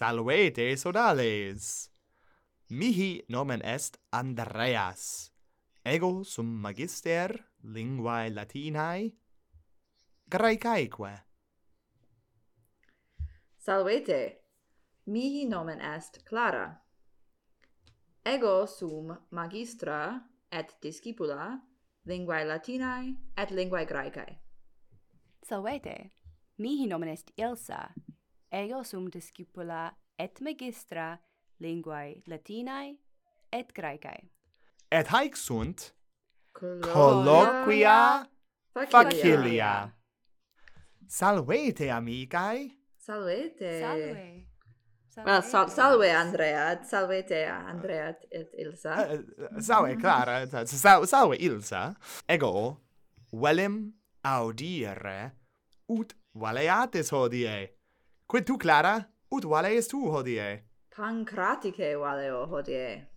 Salvete sodales. Mihi nomen est Andreas. Ego sum magister linguae Latinae Graecaeque. Salvete. Mihi nomen est Clara. Ego sum magistra et discipula linguae Latinae et linguae Graecae. Salvete. Mihi nomen est Ilsa ego sum discipula et magistra linguae Latinae et Graecae. Et haec sunt colloquia facilia. Salvete, amicae. Salvete. Salve. Salve. Well, sal salve Andrea, salvete Andrea et Ilsa. Uh, uh, salve Clara, sal salve Ilsa. Ego, velim audire ut valeates hodie. Quid tu, Clara? Ut vale est tu hodie? Pancratice valeo hodie.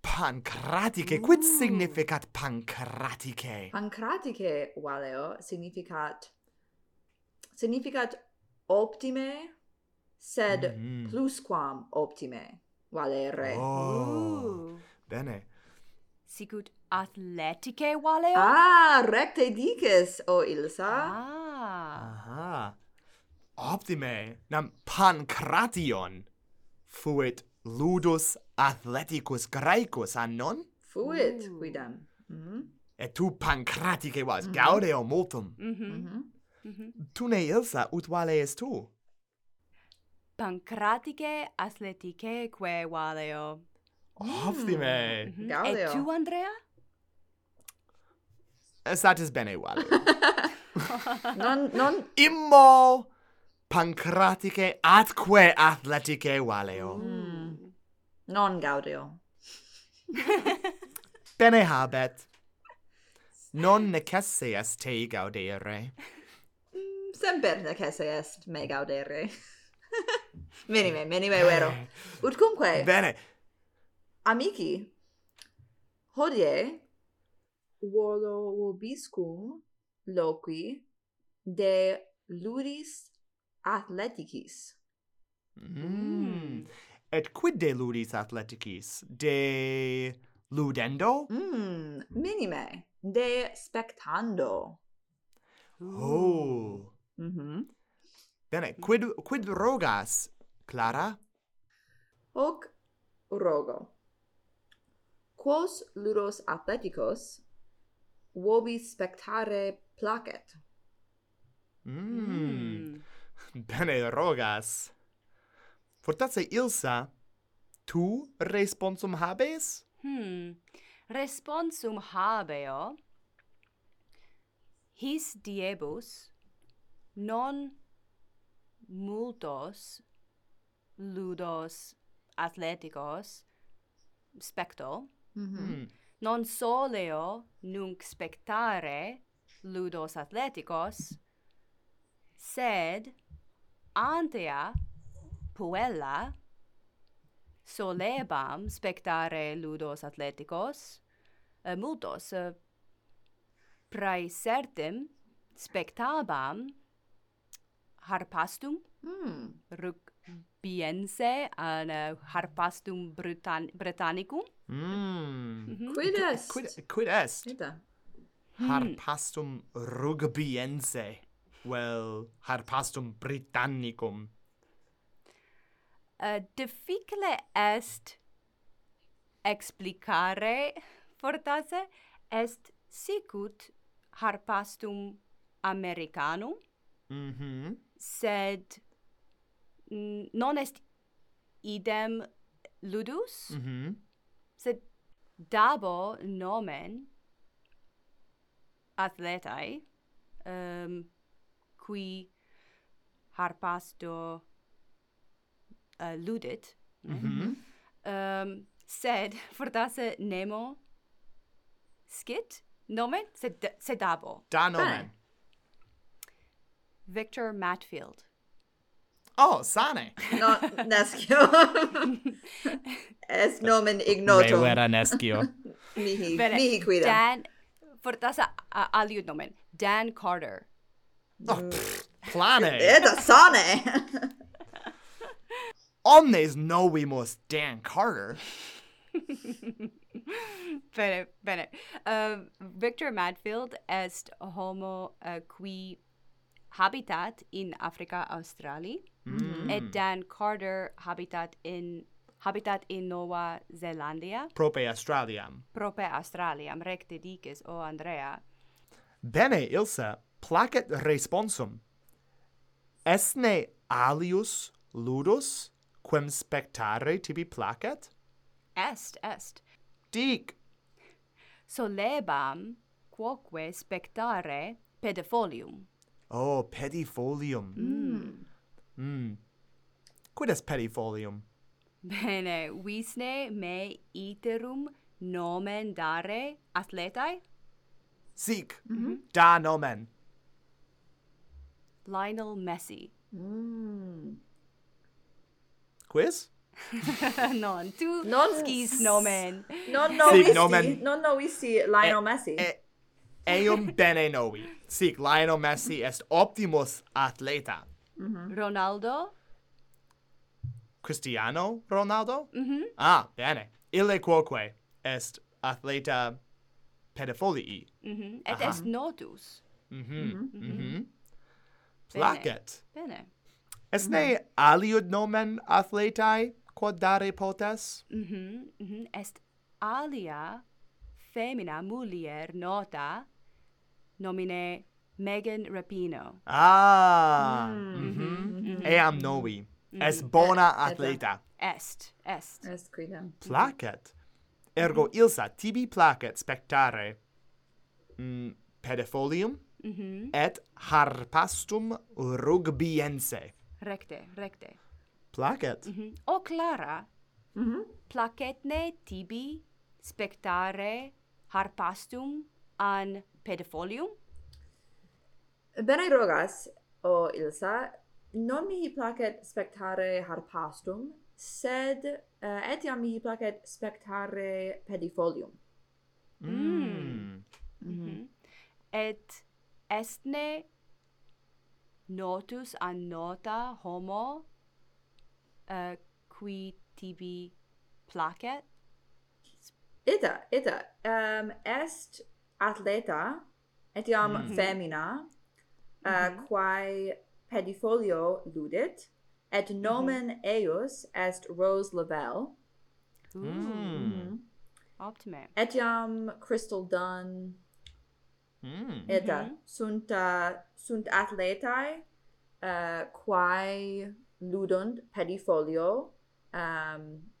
Pancratice? Quid mm. significat pancratice? Pancratice valeo significat... Significat optime, sed mm -hmm. plusquam optime valere. Oh, Ooh. bene. Sicut athletice valeo? Ah, recte dices, o oh Ilsa. Ah. Aha optime nam pancration fuit ludus athleticus graecus ah, annon fuit Ooh. quidam mm -hmm. et tu pancratice vas mm -hmm. gaudeo multum mm -hmm. Mm -hmm. Mm -hmm. tu ne ilsa ut vale est tu pancratice athletice que valeo mm. optime mm -hmm. gaudeo et tu andrea Satis bene valeo non non immo pancratice atque athletice valeo. Mm. Non gaudio. Bene habet. Non necesse est te gaudere. Mm, semper necesse est me gaudere. minime, eh, minime vero. Eh. Utcumque. Bene. Amici, hodie volo vobiscum loqui de ludis Athleticis. Mm. Et quid de ludis Athleticis? De ludendo? Mm, minime. De spectando. Oh. Mm. Bene, quid, quid rogas, Clara? Hoc rogo. Quos ludos Athleticos vobis spectare placet? Mm. mm. bene rogas. Fortace Ilsa, tu responsum habes? Hmm, responsum habeo his diebus non multos ludos athleticos specto mm -hmm. non soleo nunc spectare ludos athleticos sed antea puella solebam spectare ludos atleticos uh, multos eh, uh, praesertim spectabam harpastum mm. rugbiense an uh, harpastum Britan britannicum mm. mm -hmm. Mhm. quid est quid, quid est Ida. harpastum rugbiense vel harpastum Britannicum? Uh, difficile est explicare fortasse est sicut harpastum americanum. Mm-hmm. Mm sed non est idem ludus. Mm sed dabo nomen athletae um, qui harpasto uh, ludit mm -hmm. um, sed fortasse nemo skit nomen sed sedabo da nomen ah. Victor Matfield Oh, sane. No, nescio. es nomen ignotum. Nescio. mihi, Bene. mihi quidem. Dan, fortasa aliud nomen. Dan Carter. Oh, pff, plane. Eta sane. omnes novimus Dan Carter. bene, bene. Uh, Victor Madfield est homo uh, qui habitat in Africa Australi, et Dan Carter habitat in habitat in Nova Zelandia, Prope Australiam. prope Australiam, recte dices, o Andrea. Bene, Ilsa, placet responsum. Esne alius ludus quem spectare tibi placet? Est, est. Dic. Solebam quoque spectare pedifolium. Oh, pedifolium. Mm. Mm. Quid est pedifolium? Bene, visne me iterum nomen dare athletae? Sic, mm -hmm. da nomen. Lionel Messi. Mm. Quiz? non, tu non skis nomen. Non novisti, nomen- non novisti Lionel e, Messi. E, eum bene novi. Sic Lionel Messi est optimus atleta. Mm -hmm. Ronaldo? Cristiano Ronaldo? Mm -hmm. Ah, bene. Ille quoque est atleta pedophilii. Mm -hmm. Et Aha. est notus. Mhm. Mm mhm. Mm placet. Bene. Esne mm -hmm. aliud nomen athletae quod dare potes? Mhm, mm mhm, mm est alia femina mulier nota nomine Megan Rapino. Ah. Mm. Mhm. Mm -hmm. Mm -hmm. Eam novi. Mm. Bona atleta. Est, est. Est quidam. Placet. Mhm. Ergo mm -hmm. ilsa tibi placet spectare. Mm, pedifolium? mm et harpastum rugbiense. Recte, recte. Placet. Mm -hmm. O Clara, mm -hmm. placetne tibi spectare harpastum an pedifolium? Bene rogas, o Ilsa, non mihi placet spectare harpastum, sed uh, etiam mihi placet spectare pedifolium. Mm. Mm -hmm. Et estne notus an nota homo uh, qui tibi placet? Ita, ita. Um, est atleta, etiam mm -hmm. femina, uh, mm -hmm. quae pedifolio ludit, et mhm. nomen mm -hmm. eius est Rose Lavelle. Mm. Mm. Optime. Etiam Crystal Dunn, Mm. Eta mm -hmm. sunt uh, sunt atletae uh, quae ludunt pedifolio um,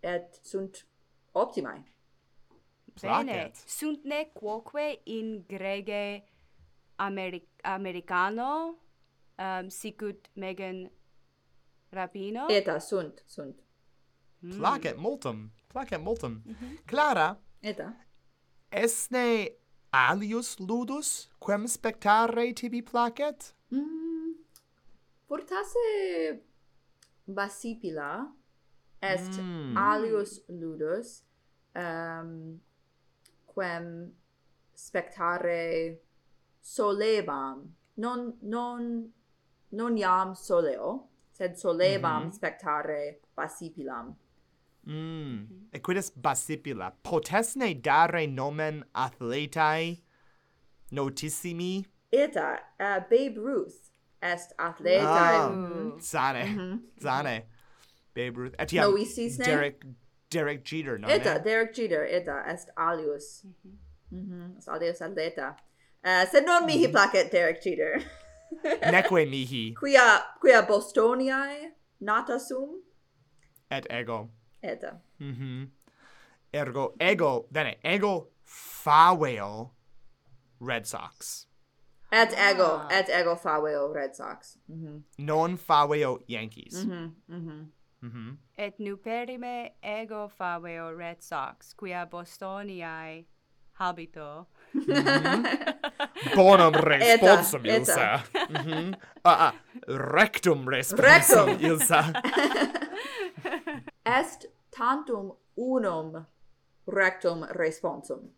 et sunt optimae. Bene, sunt ne quoque in grege Ameri americano um, sicut Megan Rapino? Eta, sunt, sunt. Mm. Placet multum, placet multum. Mm -hmm. Clara? Eta? Esne alius ludus quem spectare tibi placet? Mm, fortasse Basipila est mm. alius ludus um, quem spectare solebam non non non iam soleo sed solebam mm -hmm. spectare Basipilam Mm. Equitas basipila potesne dare nomen athletae notissimi. Ita uh, Babe Ruth est athletae. Oh, ah, mm. Zane, Mm -hmm. Babe Ruth. Etiam Noisisne? Derek Derek Jeter, no? Ita, ne? Derek Jeter, ita, est alius. Mm -hmm. Mm -hmm. Est alius atleta. Eh, uh, sed non mihi mm -hmm. placet Derek Jeter. Neque mihi. Quia, quia Bostoniae nata sum? Et ego eta. Mhm. Mm Ergo ego, bene, ego faveo Red Sox. Et ego, ah. et ego faveo Red Sox. Mm -hmm. Non faveo Yankees. mhm, mhm. Mm -hmm. Mm -hmm. Et nuperime ego faveo Red Sox, quia Bostoniae habito. Mm -hmm. Bonum responsum, Ilsa. Mm ah, ah, rectum responsum, rectum. Ilsa. Eh. est tantum unum rectum responsum.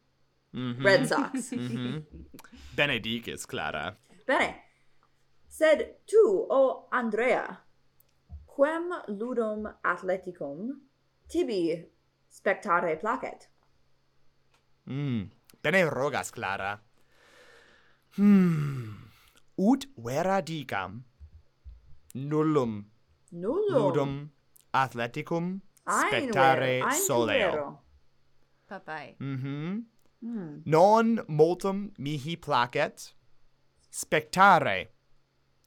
Mm -hmm. Red Sox. mm -hmm. Clara. Bene. Sed tu, o Andrea, quem ludum atleticum tibi spectare placet? Mm. Bene rogas, Clara. Hmm. Ut vera dicam. Nullum. Nullum. Ludum athleticum spectare Einver, soleo. Papai. Mhm. Mm. Non multum mihi placet spectare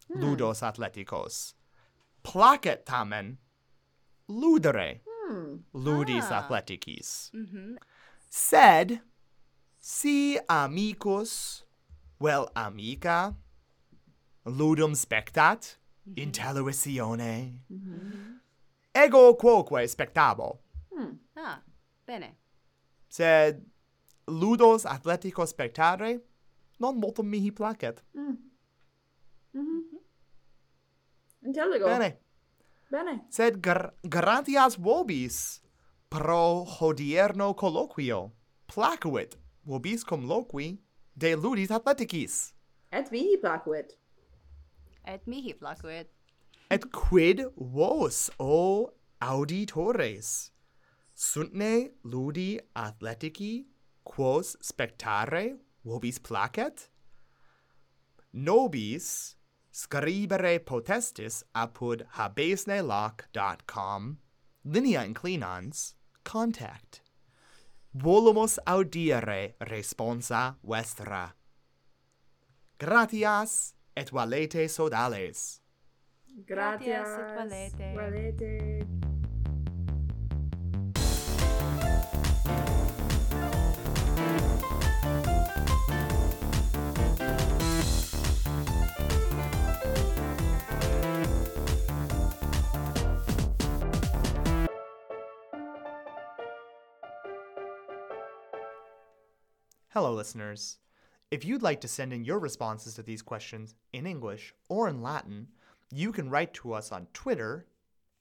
mm. ludos athleticos. Placet tamen ludere mm. ludis ah. athleticis. Mm. Sed si amicus vel amica ludum spectat mm -hmm. in televisione mm -hmm ego quoque spectabo. Hmm. Ah, bene. Sed ludos atletico spectare non multum mihi placet. Mm. Mm-hmm. Mm -hmm. Intelligo. Bene. Bene. Sed gr gratias vobis pro hodierno colloquio. Placuit vobis cum loqui de ludis atleticis. Et mihi placuit. Et mihi placuit et quid vos, o auditores, suntne ludi athletici, quos spectare vobis placet? Nobis scribere potestis apud habesnelac.com linea inclinans contact. Volumus audire responsa vestra. Gratias et valete sodales. Gratias Gratias. valete. Valete. Hello, listeners. If you'd like to send in your responses to these questions in English or in Latin, you can write to us on Twitter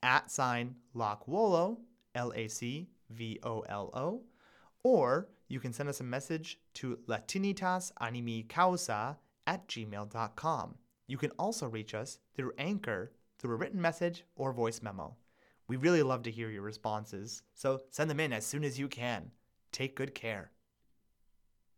at sign lacvolo, L A C V O L O, or you can send us a message to latinitasanimicausa at gmail.com. You can also reach us through Anchor through a written message or voice memo. We really love to hear your responses, so send them in as soon as you can. Take good care.